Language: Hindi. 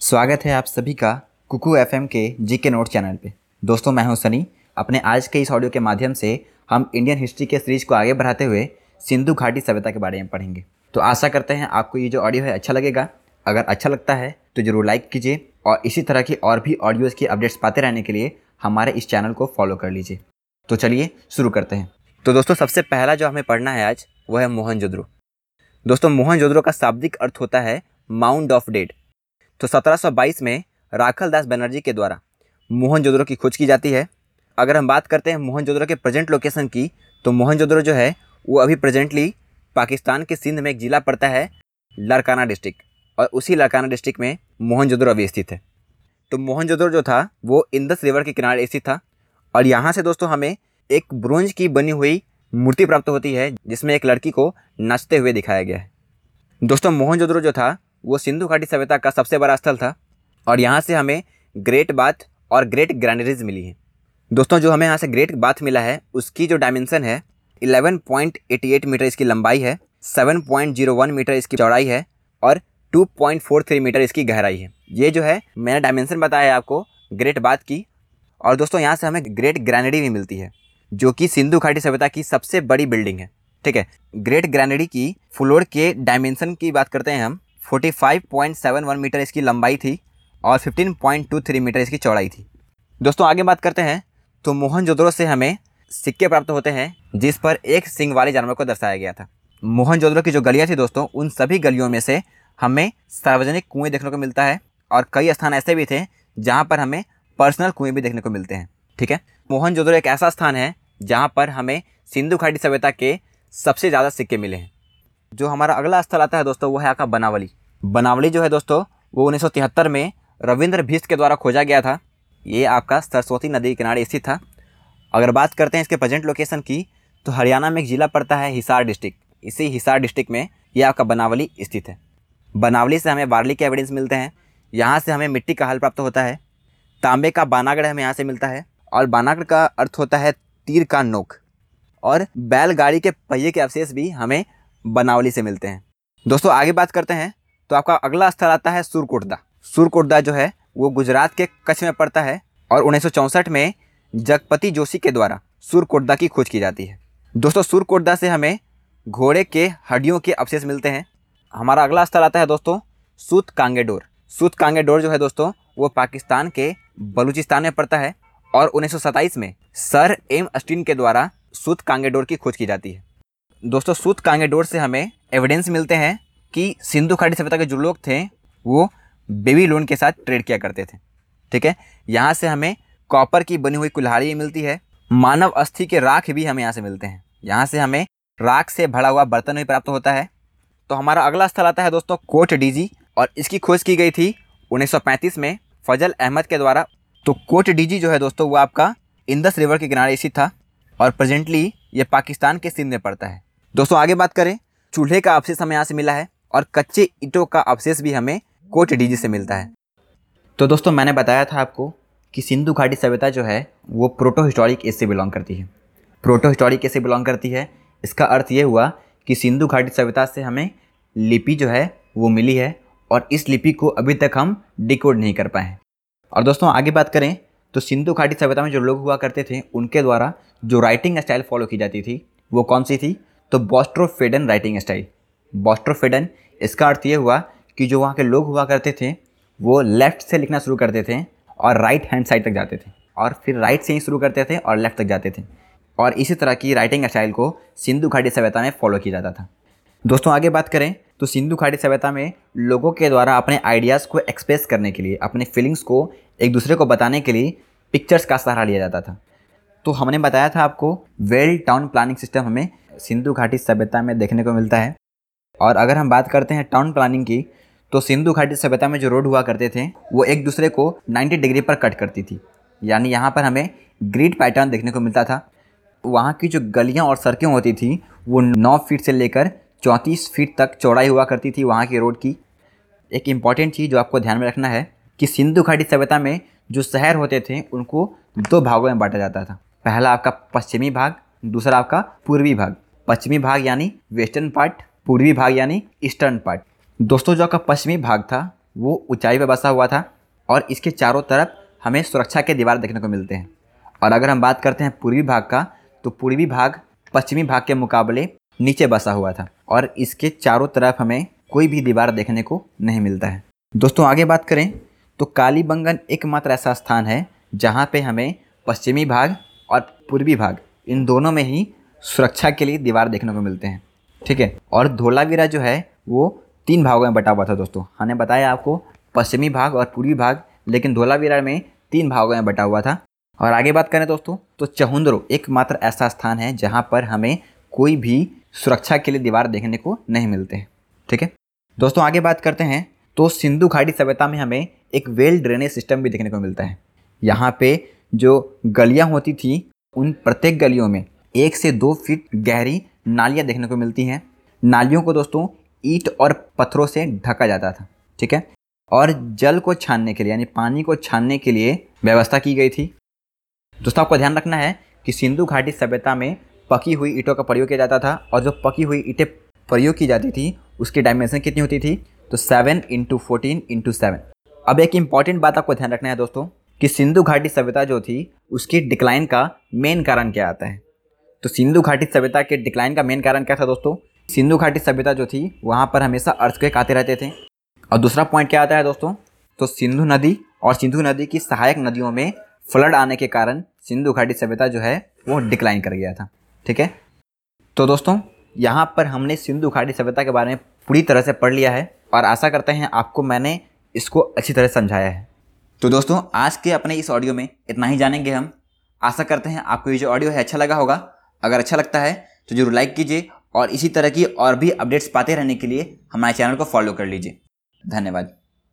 स्वागत है आप सभी का कुकू एफएम के जी के नोट चैनल पे। दोस्तों, मैं हूँ सनी। अपने आज के इस ऑडियो के माध्यम से हम इंडियन हिस्ट्री के सीरीज़ को आगे बढ़ाते हुए सिंधु घाटी सभ्यता के बारे में पढ़ेंगे। तो आशा करते हैं आपको ये जो ऑडियो है अच्छा लगेगा। अगर अच्छा लगता है तो ज़रूर लाइक कीजिए और इसी तरह की और भी ऑडियोज़ की अपडेट्स पाते रहने के लिए हमारे इस चैनल को फॉलो कर लीजिए। तो चलिए शुरू करते हैं। तो दोस्तों, सबसे पहला जो हमें पढ़ना है आज वह है मोहनजोदड़ो। दोस्तों, मोहनजोदड़ो का शाब्दिक अर्थ होता है माउंट ऑफ़ डेड तो 1722 में राखल दास बनर्जी के द्वारा मोहनजोदड़ो की खोज की जाती है। अगर हम बात करते हैं मोहनजोदड़ो के प्रेजेंट लोकेशन की तो मोहनजोदड़ो जो है, वो अभी प्रेजेंटली पाकिस्तान के सिंध में एक ज़िला पड़ता है लड़काना डिस्ट्रिक्ट और उसी लड़काना डिस्ट्रिक्ट में मोहनजोदड़ो अभी स्थित है। तो मोहनजोदड़ो जो था, वो इंदस रिवर के किनारे स्थित था। और यहाँ से दोस्तों हमें एक ब्रोंज की बनी हुई मूर्ति प्राप्त होती है, जिसमें एक लड़की को नाचते हुए दिखाया गया है। दोस्तों मोहनजोदड़ो जो था वो सिंधु घाटी सभ्यता का सबसे बड़ा स्थल था और यहाँ से हमें ग्रेट बाथ और ग्रेट ग्रैंडरीज मिली हैं। दोस्तों, जो हमें यहाँ से ग्रेट बाथ मिला है, उसकी जो डायमेंशन है 11.88 मीटर इसकी लंबाई है 7.01 मीटर इसकी चौड़ाई है और 2.43 मीटर इसकी गहराई है। ये जो है, मैंने डायमेंशन बताया है आपको, ग्रेट बाथ की। और दोस्तों, यहाँ से हमें ग्रेट ग्रैनडी भी मिलती है, जो कि सिंधु घाटी सभ्यता की सबसे बड़ी बिल्डिंग है, ठीक है? ग्रेट ग्रैनडी की फ्लोर के डायमेंशन की बात करते हैं हम। 45.71 मीटर इसकी लंबाई थी और 15.23 मीटर इसकी चौड़ाई थी। दोस्तों, आगे बात करते हैं। तो मोहनजोदड़ो से हमें सिक्के प्राप्त होते हैं, जिस पर एक सिंग वाले जानवर को दर्शाया गया था। मोहनजोदड़ो की जो गलियाँ थी दोस्तों, उन सभी गलियों में से हमें सार्वजनिक कुएँ देखने को मिलता है और कई स्थान ऐसे भी थे जहाँ पर हमें पर्सनल कुएँ भी देखने को मिलते हैं, ठीक है? मोहनजोदड़ो एक ऐसा स्थान है जहाँ पर हमें सिंधु घाटी सभ्यता के सबसे ज़्यादा सिक्के मिले हैं। जो हमारा अगला स्थल आता है दोस्तों, वो है आपका बनावली। बनावली जो है दोस्तों, वो उन्नीस सौ तिहत्तर में रविंद्र भीष्ट के द्वारा खोजा गया था। ये आपका सरस्वती नदी किनारे स्थित था। अगर बात करते हैं इसके प्रेजेंट लोकेशन की तो हरियाणा में एक ज़िला पड़ता है हिसार डिस्ट्रिक्ट इसी हिसार डिस्ट्रिक्ट में ये आपका बनावली स्थित है। बनावली से हमें बार्ली के एविडेंस मिलते हैं। यहाँ से हमें मिट्टी का हल प्राप्त होता है। तांबे का बानागढ़ हमें यहाँ से मिलता है। और बानागढ़ का अर्थ होता है तीर का नोक। और बैलगाड़ी के पहिए के अवशेष भी हमें बनावली से मिलते हैं। दोस्तों, आगे बात करते हैं। तो आपका अगला स्थल आता है सुरकोटदा। सुरकोटदा जो है, वो गुजरात के कच्छ में पड़ता है और उन्नीस सौ चौंसठ में जगपति जोशी के द्वारा सुरकोटदा की खोज की जाती है। दोस्तों, सुरकोटदा से हमें घोड़े के हड्डियों के अवशेष मिलते हैं। हमारा अगला स्थल आता है दोस्तों सूत कांगेडोर सूत कांगेडोर जो है दोस्तों, वो पाकिस्तान के बलूचिस्तान में पड़ता है और उन्नीस सौ सताईस में सर एम अस्टीन के द्वारा सूत कांगेडोर की खोज की जाती है। दोस्तों, सूत कांगेडोर से हमें एविडेंस मिलते हैं कि सिंधु घाटी सभ्यता के जो लोग थे, वो बेबी लोन के साथ ट्रेड किया करते थे। ठीक है? यहाँ से हमें कॉपर की बनी हुई कुल्हाड़ी मिलती है। मानव अस्थि के राख भी हमें यहाँ से मिलते हैं। यहाँ से हमें राख से भरा हुआ बर्तन भी प्राप्त होता है। तो हमारा अगला स्थल आता है दोस्तों, कोट डीजी, और इसकी खोज की गई थी 1935 में फजल अहमद के द्वारा। तो कोट डीजी जो है दोस्तों, वो आपका इंदस रिवर के किनारे स्थित था, और प्रेजेंटली ये पाकिस्तान के सिंध में पड़ता है। दोस्तों, आगे बात करें। चूल्हे का अवशेष हमें यहाँ से मिला है और कच्चे ईंटों का अवशेष भी हमें कोट डीजी से मिलता है। तो दोस्तों, मैंने बताया था आपको कि सिंधु घाटी सभ्यता जो है, वो प्रोटो हिस्टोरिक एज से बिलोंग करती है। प्रोटो हिस्टोरिक एज से बिलोंग करती है, इसका अर्थ ये हुआ कि सिंधु घाटी सभ्यता से हमें लिपि जो है, वो मिली है और इस लिपि को अभी तक हम डिकोड नहीं कर पाए और दोस्तों, आगे बात करें तो सिंधु घाटी सभ्यता में जो लोग हुआ करते थे, उनके द्वारा जो राइटिंग स्टाइल फॉलो की जाती थी, वो कौन सी थी? तो बॉस्ट्रोफेडन राइटिंग स्टाइल बॉस्ट्रोफेडन इसका अर्थ ये हुआ कि जो वहाँ के लोग हुआ करते थे, वो लेफ़्ट से लिखना शुरू करते थे और राइट हैंड साइड तक जाते थे। और फिर राइट से ही शुरू करते थे और लेफ़्ट तक जाते थे। और इसी तरह की राइटिंग स्टाइल को सिंधु घाटी सभ्यता में फॉलो किया जाता था। दोस्तों, आगे बात करें तो सिंधु घाटी सभ्यता में लोगों के द्वारा अपने आइडियाज़ को एक्सप्रेस करने के लिए, अपने फीलिंग्स को एक दूसरे को बताने के लिए पिक्चर्स का सहारा लिया जाता था। तो हमने बताया था आपको वेल टाउन प्लानिंग सिस्टम हमें सिंधु घाटी सभ्यता में देखने को मिलता है। और अगर हम बात करते हैं टाउन प्लानिंग की तो सिंधु घाटी सभ्यता में जो रोड हुआ करते थे, वो एक दूसरे को 90 डिग्री पर कट करती थी। यानी यहाँ पर हमें ग्रिड पैटर्न देखने को मिलता था। वहाँ की जो गलियाँ और सड़कें होती थी, वो 9 फीट से लेकर चौंतीस फीट तक चौड़ाई हुआ करती थी वहाँ की रोड की। एक इंपॉर्टेंट चीज़ जो आपको ध्यान में रखना है, कि सिंधु घाटी सभ्यता में जो शहर होते थे, उनको दो भागों में बांटा जाता था। पहला आपका पश्चिमी भाग, दूसरा आपका पूर्वी भाग। पश्चिमी भाग यानी वेस्टर्न पार्ट, पूर्वी भाग यानी ईस्टर्न पार्ट। दोस्तों, जो आपका पश्चिमी भाग था, वो ऊंचाई पर बसा हुआ था और इसके चारों तरफ़ हमें सुरक्षा के दीवार देखने को मिलते हैं। और अगर हम बात करते हैं पूर्वी भाग का तो पूर्वी भाग पश्चिमी भाग के मुकाबले नीचे बसा हुआ था और इसके चारों तरफ़ हमें कोई भी दीवार देखने को नहीं मिलता है। दोस्तों, आगे बात करें तो कालीबंगन एकमात्र ऐसा स्थान है जहाँ पे हमें पश्चिमी भाग और पूर्वी भाग इन दोनों में ही सुरक्षा के लिए दीवार देखने को मिलते हैं। ठीक है? और धोलावीरा जो है, वो तीन भागों में बटा हुआ था दोस्तों। हमने बताया आपको, पश्चिमी भाग और पूर्वी भाग, लेकिन धोलावीरा में तीन भागों में बटा हुआ था। और आगे बात करें दोस्तों तो चहुंद्रो एकमात्र ऐसा स्थान है जहाँ पर हमें कोई भी सुरक्षा के लिए दीवार देखने को नहीं मिलते। हैं ठीक है? दोस्तों, आगे बात करते हैं तो सिंधु घाटी सभ्यता में हमें एक वेल ड्रेनेज सिस्टम भी देखने को मिलता है। यहाँ पे जो गलियाँ होती थी, उन प्रत्येक गलियों में एक से दो फीट गहरी नालियाँ देखने को मिलती हैं। नालियों को दोस्तों, ईट और पत्थरों से ढका जाता था, ठीक है? और जल को छानने के लिए, यानी पानी को छानने के लिए व्यवस्था की गई थी। दोस्तों, आपको ध्यान रखना है कि सिंधु घाटी सभ्यता में पकी हुई ईटों का प्रयोग किया जाता था, और जो पकी हुई ईंटें प्रयोग की जाती थी, उसकी डायमेंशन कितनी होती थी? तो seven into fourteen into seven अब एक इंपॉर्टेंट बात आपको ध्यान रखना है दोस्तों, कि सिंधु घाटी सभ्यता जो थी, उसकी डिक्लाइन का मेन कारण क्या आता है? तो सिंधु घाटी सभ्यता के डिक्लाइन का मेन कारण क्या था दोस्तों? सिंधु घाटी सभ्यता जो थी, वहाँ पर हमेशा अर्थक्वेक आते रहते थे। और दूसरा पॉइंट क्या आता है दोस्तों? तो सिंधु नदी और सिंधु नदी की सहायक नदियों में फ्लड आने के कारण सिंधु घाटी सभ्यता जो है, वो डिक्लाइन कर गया था। ठीक है? तो दोस्तों, यहाँ पर हमने सिंधु घाटी सभ्यता के बारे में पूरी तरह से पढ़ लिया है और आशा करते हैं आपको मैंने इसको अच्छी तरह समझाया है। तो दोस्तों, आज के अपने इस ऑडियो में इतना ही जानेंगे हम। आशा करते हैं आपको ये जो ऑडियो है अच्छा लगा होगा। अगर अच्छा लगता है तो ज़रूर लाइक कीजिए और इसी तरह की और भी अपडेट्स पाते रहने के लिए हमारे चैनल को फॉलो कर लीजिए। धन्यवाद।